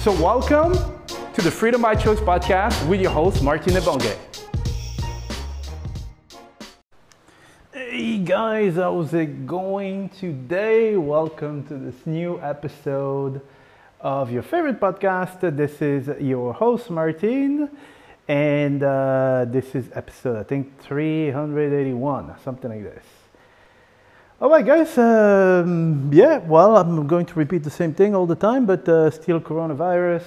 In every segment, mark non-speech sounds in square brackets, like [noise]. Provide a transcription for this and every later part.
So welcome to the Freedom by Choice podcast with your host, Martin Ebongue. Hey guys, how's it going today? Welcome to this new episode of your favorite podcast. This is your host, Martin, and uh, this is episode, I think, 381, something like this. All right, guys. Um, yeah, well, I'm going to repeat the same thing all the time, but uh, still coronavirus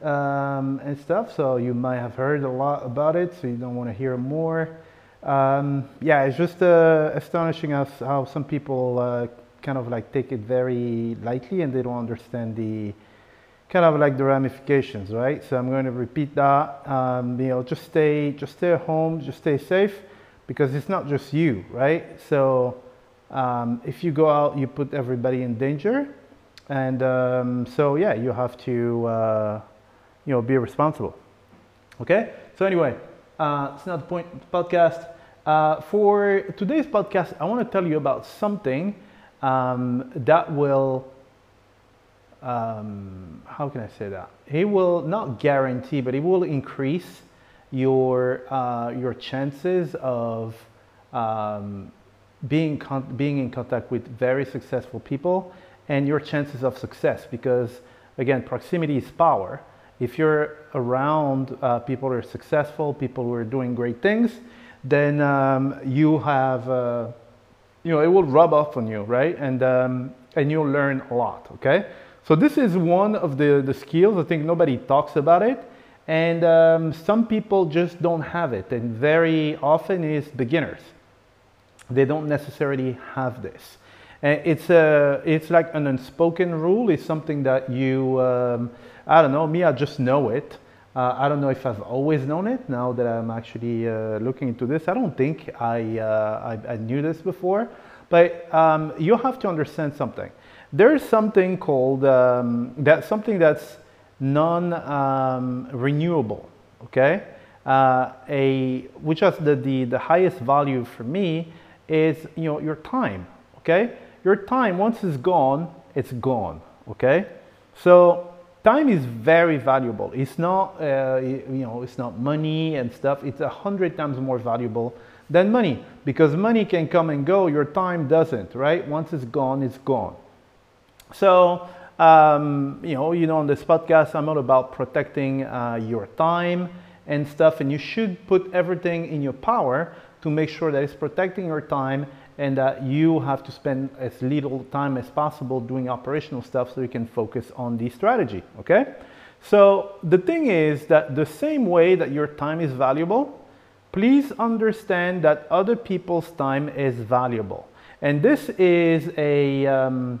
um, and stuff. So you might have heard a lot about it, so you don't want to hear more. Um, yeah, it's just uh, astonishing us how some people uh, kind of like take it very lightly and they don't understand the kind of like the ramifications, right? So I'm going to repeat that. Um, you know, just stay, just stay at home, just stay safe, because it's not just you, right? So um, if you go out, you put everybody in danger, and um, so yeah, you have to, uh, you know, be responsible. Okay. So anyway. Uh, it's not the point of the podcast. Uh, for today's podcast, I want to tell you about something um, that will, um, how can I say that? It will not guarantee, but it will increase your, uh, your chances of um, being, con- being in contact with very successful people and your chances of success because, again, proximity is power if you're around uh, people who are successful, people who are doing great things, then um, you have, uh, you know, it will rub off on you, right? And, um, and you'll learn a lot, okay? So this is one of the, the skills. I think nobody talks about it. And um, some people just don't have it. And very often is beginners. They don't necessarily have this. It's, a, it's like an unspoken rule. It's something that you, um, I don't know, me, I just know it. Uh, I don't know if I've always known it now that I'm actually uh, looking into this. I don't think I, uh, I, I, knew this before, but um, you have to understand something. There's something called, um, that something that's non-renewable, um, okay? Uh, a, which has the, the, the highest value for me is, you know, your time, okay? Your time, once it's gone, it's gone, okay? So time is very valuable. It's not, uh, you know, it's not money and stuff. It's a hundred times more valuable than money because money can come and go. Your time doesn't, right? Once it's gone, it's gone. So, um, you know, you know, on this podcast, I'm all about protecting uh, your time and stuff, and you should put everything in your power to make sure that it's protecting your time and that you have to spend as little time as possible doing operational stuff so you can focus on the strategy, okay? So the thing is that the same way that your time is valuable, please understand that other people's time is valuable. And this is a, um,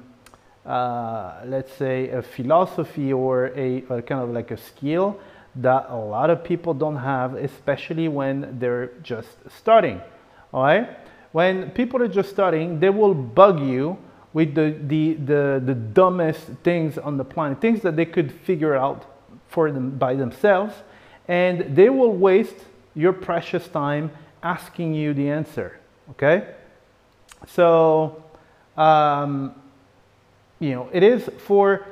uh, let's say, a philosophy or a, a kind of like a skill that a lot of people don't have, especially when they're just starting, all right? when people are just starting, they will bug you with the, the, the, the dumbest things on the planet, things that they could figure out for them by themselves, and they will waste your precious time asking you the answer. Okay? So, um, you know, it is for,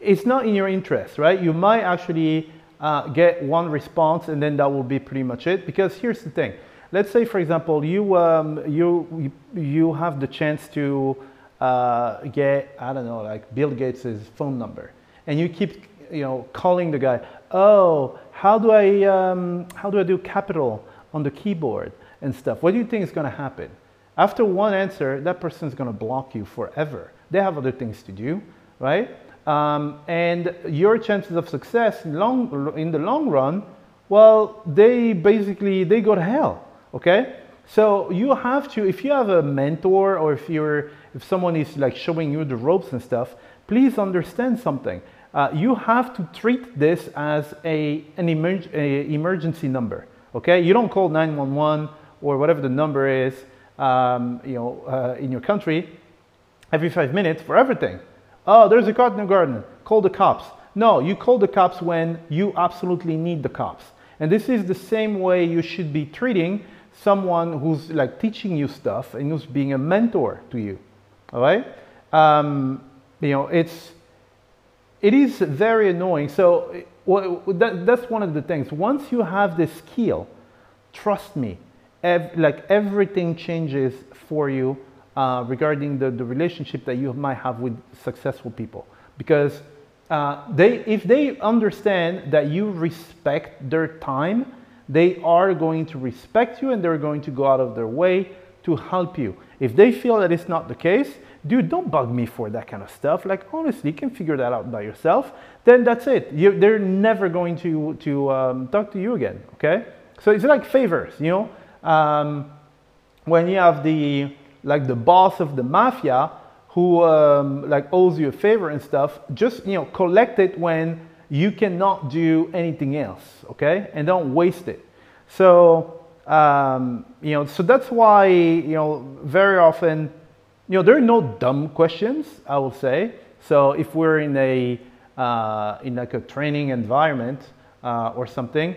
it's not in your interest, right? You might actually uh, get one response and then that will be pretty much it. Because here's the thing let's say, for example, you, um, you, you have the chance to uh, get, I don't know, like Bill Gates' phone number. And you keep, you know, calling the guy, oh, how do I, um, how do I do capital on the keyboard and stuff? What do you think is going to happen? After one answer, that person is going to block you forever. They have other things to do, right? Um, and your chances of success long, in the long run, well, they basically, they go to hell, okay? So you have to, if you have a mentor or if you're, if someone is like showing you the ropes and stuff, please understand something. Uh, you have to treat this as a, an emerg a emergency number, okay? You don't call 911 or whatever the number is um, you know, uh, in your country every five minutes for everything. Oh, there's a cat in the garden. Call the cops. No, you call the cops when you absolutely need the cops. And this is the same way you should be treating someone who's like teaching you stuff and who's being a mentor to you. All right? Um, you know, it's it is very annoying. So well, that, that's one of the things. Once you have this skill, trust me, ev- like everything changes for you uh, regarding the, the relationship that you might have with successful people. Because uh, they if they understand that you respect their time they are going to respect you and they're going to go out of their way to help you. If they feel that it's not the case dude don't bug me for that kind of stuff. Like honestly you can figure that out by yourself. Then that's it. You, they're never going to to um, talk to you again okay? So it's like favors you know? Um, when you have the like the boss of the mafia who um, like owes you a favor and stuff, just you know collect it when you cannot do anything else, okay? And don't waste it. So um, you know, so that's why you know very often, you know, there are no dumb questions. I will say. So if we're in a uh, in like a training environment uh, or something,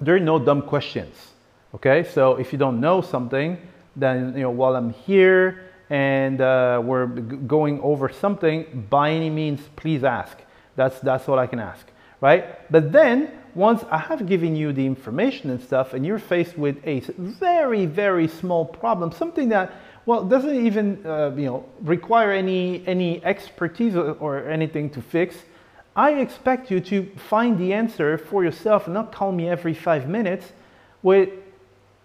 there are no dumb questions. Okay, so if you don't know something, then you know while I'm here and uh, we're going over something, by any means, please ask. That's that's all I can ask, right? But then once I have given you the information and stuff, and you're faced with a very very small problem, something that well doesn't even uh, you know require any any expertise or, or anything to fix. I expect you to find the answer for yourself and not call me every five minutes with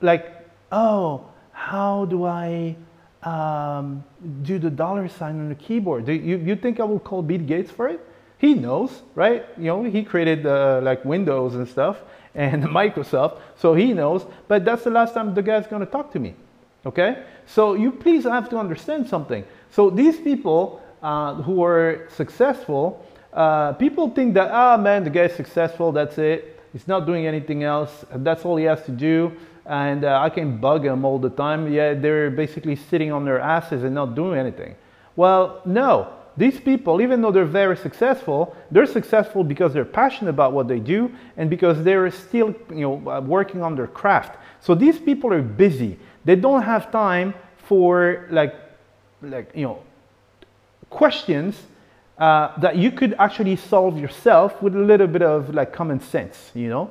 like, oh, how do I um, do the dollar sign on the keyboard? Do you, you think I will call Bill Gates for it? He knows, right? You know, he created uh, like Windows and stuff and [laughs] Microsoft, so he knows. But that's the last time the guy's to talk to me. Okay? So you please have to understand something. So these people uh, who are successful, uh, people think that, ah, man, the guy's successful, that's it. He's not doing anything else. That's all he has to do and uh, I can bug them all the time. Yeah, they're basically sitting on their asses and not doing anything. Well, no. These people, even though they're very successful, they're successful because they're passionate about what they do and because they're still, you know, uh, working on their craft. So these people are busy. They don't have time for like, like you know, questions uh, that you could actually solve yourself with a little bit of like common sense, you know.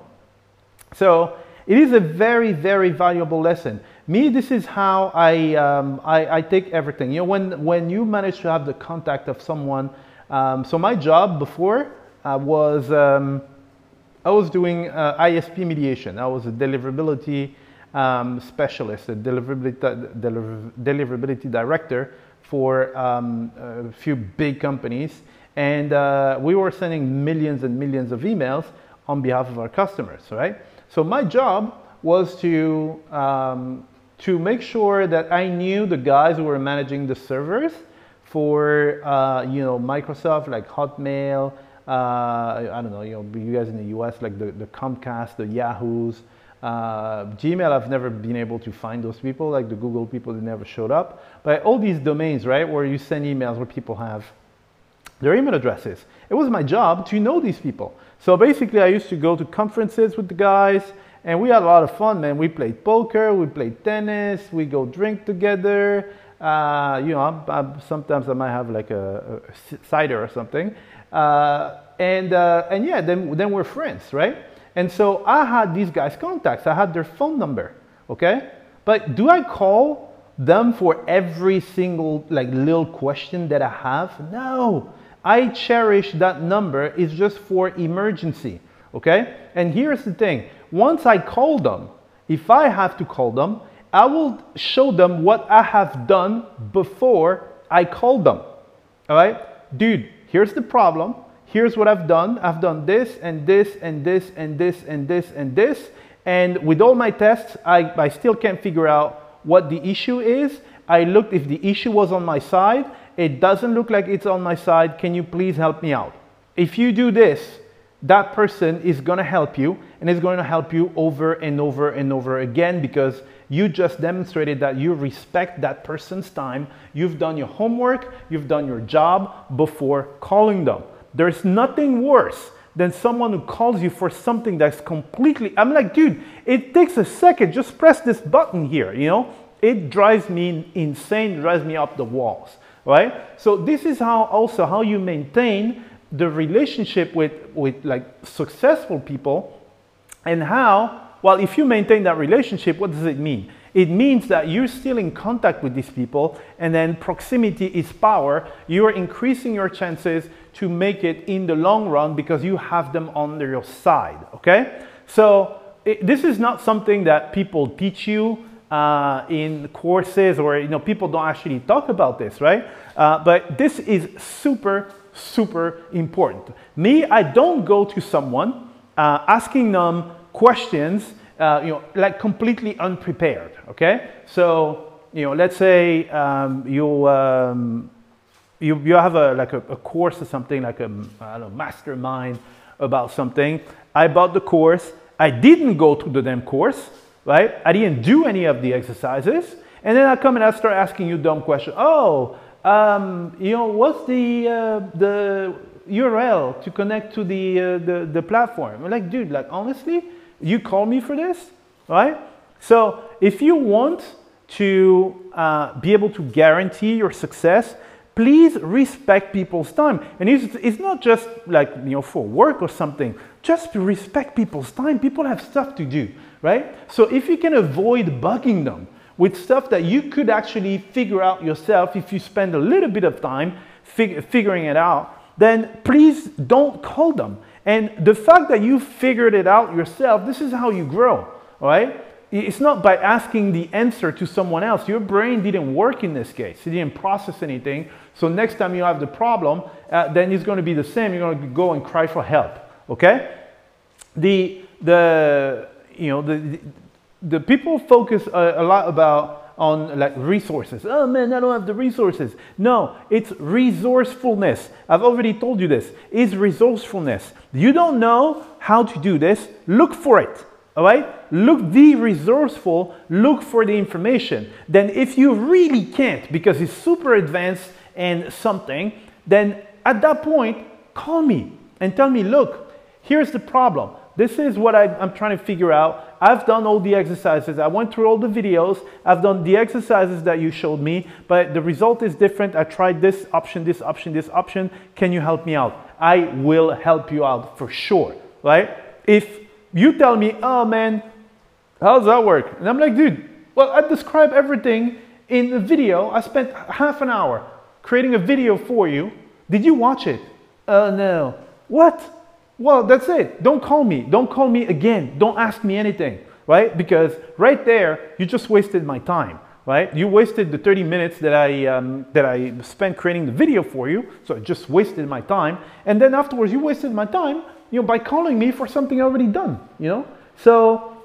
So it is a very, very valuable lesson. Me, this is how I, um, I, I, take everything. You know, when, when you manage to have the contact of someone, um, so my job before uh, was, um, I was doing uh, ISP mediation. I was a deliverability um, specialist, a deliverability, deliver, deliverability director for um, a few big companies. And uh, we were sending millions and millions of emails on behalf of our customers, right? So my job was to, um, to make sure that I knew the guys who were managing the servers for, uh, you know, Microsoft, like Hotmail, uh, I don't know, you know, you guys in the US, like the, the Comcast, the Yahoos, uh, Gmail, I've never been able to find those people, like the Google people, they never showed up. But all these domains, right, where you send emails where people have their email addresses. It was my job to know these people. So basically, I used to go to conferences with the guys, and we had a lot of fun, man. We played poker, we played tennis, we go drink together. Uh, you know, I'm, I'm, sometimes I might have like a, a cider or something. Uh, and, uh, and yeah, then, then we're friends, right? And so I had these guys' contacts. I had their phone number, okay? But do I call them for every single like little question that I have. No, I cherish that number. It's just for emergency. Okay. And here's the thing. Once I call them, if I have to call them, I will show them what I have done before I call them. All right. Dude, here's the problem. Here's what I've done. I've done this and this and this and this and this and this. And with all my tests, I, I still can't figure out what the issue is. I looked if the issue was on my side. It doesn't look like it's on my side. Can you please help me out? If you do this, that person is going to help you and is going to help you over and over and over again because you just demonstrated that you respect that person's time. You've done your homework, you've done your job before calling them. There's nothing worse than someone who calls you for something that's completely, I'm like, dude, it takes a second, just press this button here, you know? It drives me insane, drives me up the walls, right? So this is how also how you maintain the relationship with, with like successful people and how, well, if you maintain that relationship, what does it mean? It means that you're still in contact with these people and then proximity is power. You're increasing your chances to make it in the long run because you have them on your side, okay? So it, this is not something that people teach you uh, in courses or, you know, people don't actually talk about this, right? Uh, but this is super, super important. Me, I don't go to someone uh, asking them questions, uh, you know, like completely unprepared, okay? So, you know, let's say um, you, um, you, you have a, like a, a course or something, like a know, mastermind about something. I bought the course. I didn't go to the damn course, right? I didn't do any of the exercises. And then I come and I start asking you dumb questions. Oh, um, you know, what's the, uh, the URL to connect to the, uh, the, the platform? I'm like, dude, like, honestly, you call me for this, right? So if you want to uh, be able to guarantee your success, please respect people's time. And it's, it's not just like, you know, for work or something. Just respect people's time. People have stuff to do, right? So if you can avoid bugging them with stuff that you could actually figure out yourself if you spend a little bit of time fig figuring it out, then please don't call them. And the fact that you figured it out yourself, this is how you grow, right? It's not by asking the answer to someone else. Your brain didn't work in this case. It didn't process anything. So next time you have the problem, uh, then it's going to be the same. You're going to go and cry for help. Okay? The the you know the the, people focus a, a lot about on like resources. Oh man, I don't have the resources. No, it's resourcefulness. I've already told you this. Is resourcefulness. You don't know how to do this. Look for it. All right? Look, be resourceful, look for the information. Then, if you really can't because it's super advanced and something, then at that point, call me and tell me, look, here's the problem. This is what I, am trying to figure out. I've done all the exercises. I went through all the videos. I've done the exercises that you showed me, but the result is different. I tried this option, this option, this option. Can you help me out? I will help you out for sure, right? If you tell me, oh man, how does that work? And I'm like, dude, well, I describe everything in the video. I spent half an hour creating a video for you. Did you watch it? Oh no. What? Well, that's it. Don't call me. Don't call me again. Don't ask me anything, right? Because right there, you just wasted my time, right? You wasted the 30 minutes that I, um, that I spent creating the video for you. So I just wasted my time. And then afterwards, you wasted my time you know, by calling me for something already done, you know? So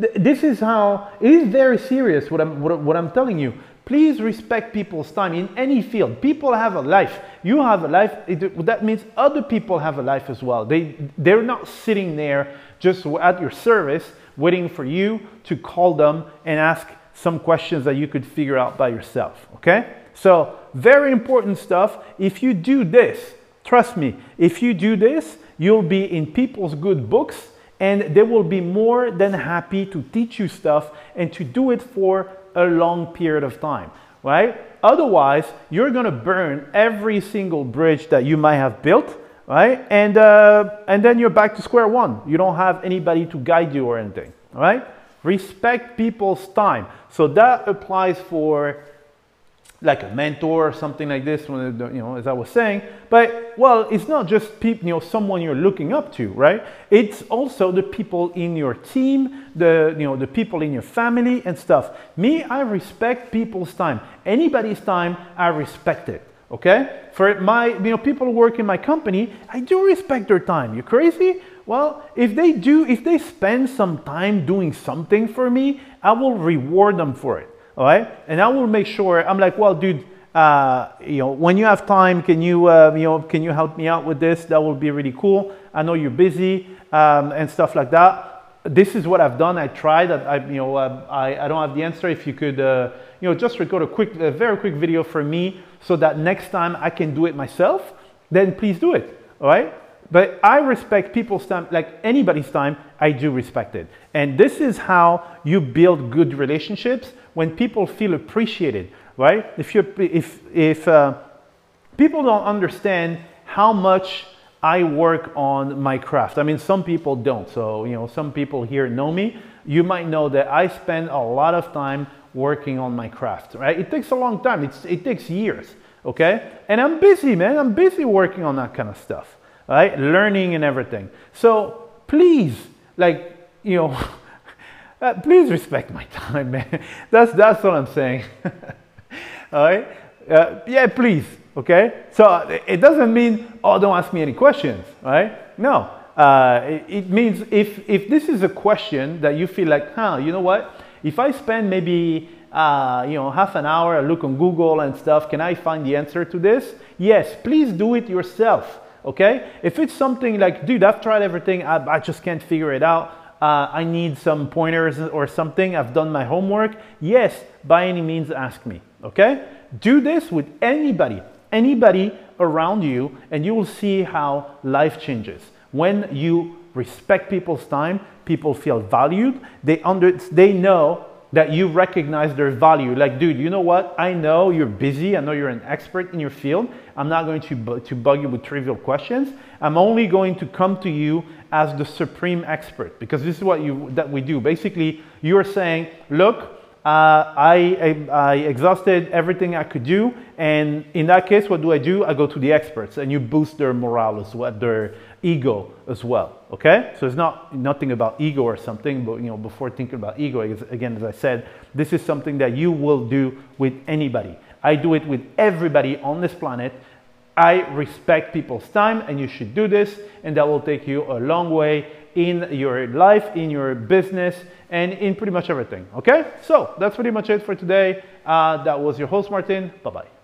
th this is how, it is very serious what I'm, what, what I'm telling you. Please respect people's time in any field. People have a life. You have a life. It, that means other people have a life as well. They, they're not sitting there just at your service waiting for you to call them and ask some questions that you could figure out by yourself. Okay? So, very important stuff. If you do this, trust me, if you do this, You'll be in people's good books and they will be more than happy to teach you stuff and to do it for a long period of time, right? Otherwise, you're to burn every single bridge that you might have built, right? And, uh, and then you're back to square one. You don't have anybody to guide you or anything, right? Respect people's time. So that applies for like a mentor or something like this, you know, as I was saying. But well, it's not just people, you know, someone you're looking up to, right? It's also the people in your team, the you know, the people in your family and stuff. Me, I respect people's time. Anybody's time, I respect it. Okay? For my, you know, people who work in my company, I do respect their time. You crazy? Well, if they do, if they spend some time doing something for me, I will reward them for it all right? And I will make sure, I'm like, well, dude, uh, you know, when you have time, can you, uh, you know, can you help me out with this? That would be really cool. I know you're busy um, and stuff like that. This is what I've done. I tried. That I, you know, uh, I, I don't have the answer. If you could, uh, you know, just record a quick, a very quick video for me, so that next time I can do it myself. Then please do it. All right. But I respect people's time, like anybody's time, I do respect it. And this is how you build good relationships when people feel appreciated, right? If, you if, if uh, people don't understand how much I work on my craft. I mean, some people don't. So, you know, some people here know me. You might know that I spend a lot of time working on my craft, right? It takes a long time. It's, it takes years, okay? And I'm busy, man. I'm busy working on that kind of stuff, right? Learning and everything. So please, like, you know, [laughs] Uh, please respect my time, man. [laughs] That's, that's what I'm saying. [laughs] All right? Uh, yeah, please. Okay? So uh, it doesn't mean, oh, don't ask me any questions, right? No. Uh, it, it, means if, if this is a question that you feel like, huh, you know what? If I spend maybe uh, you know, half an hour, I look on Google and stuff, can I find the answer to this? Yes, please do it yourself. Okay? If it's something like, dude, I've tried everything, I, I just can't figure it out uh, I need some pointers or something, I've done my homework, yes, by any means ask me, okay? Do this with anybody, anybody around you, and you will see how life changes. When you respect people's time, people feel valued, they, under, they know that you recognize their value. Like, dude, you know what? I know you're busy. I know you're an expert in your field. I'm not going to, bu- to bug you with trivial questions. I'm only going to come to you as the supreme expert because this is what you, that we do. Basically, you're saying, look, uh, I, I, I, exhausted everything I could do. And in that case, what do I do? I go to the experts and you boost their morale as well, their ego as well. Okay? So it's not nothing about ego or something, but you know, before thinking about ego, again, as I said, this is something that you will do with anybody. I do it with everybody on this planet. I respect people's time and you should do this and that will take you a long way in your life, in your business, and in pretty much everything. Okay? So that's pretty much it for today. Uh, that was your host, Martin. Bye bye.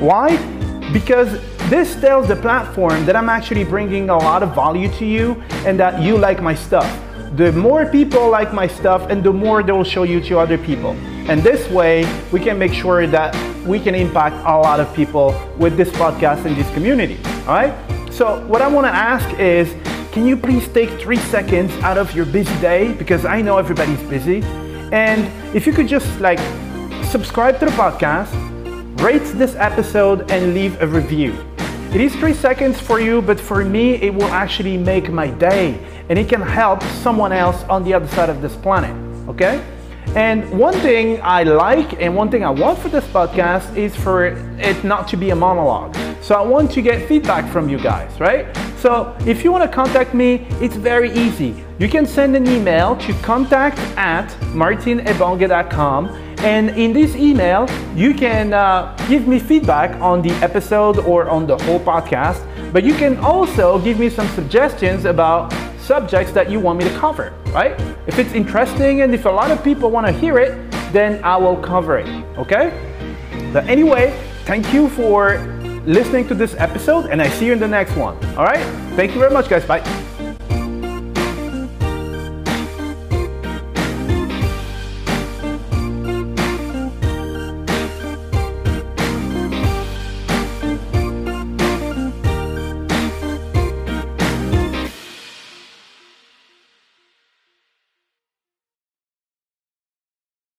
Why? Because this tells the platform that I'm actually bringing a lot of value to you and that you like my stuff. The more people like my stuff and the more they will show you to other people. And this way, we can make sure that we can impact a lot of people with this podcast and this community. All right? So what I want to ask is, can you please take three seconds out of your busy day? Because I know everybody's busy. And if you could just like subscribe to the podcast, rate this episode and leave a review. It is three seconds for you, but for me, it will actually make my day and it can help someone else on the other side of this planet. Okay? And one thing I like and one thing I want for this podcast is for it not to be a monologue. So I want to get feedback from you guys, right? So if you want to contact me, it's very easy. You can send an email to contact at martinebongue.com and in this email, you can uh, give me feedback on the episode or on the whole podcast, but you can also give me some suggestions about subjects that you want me to cover, right? If it's interesting and if a lot of people want to hear it, then I will cover it, okay? But anyway, thank you for listening to this episode and I see you in the next one, all right? Thank you very much, guys. Bye.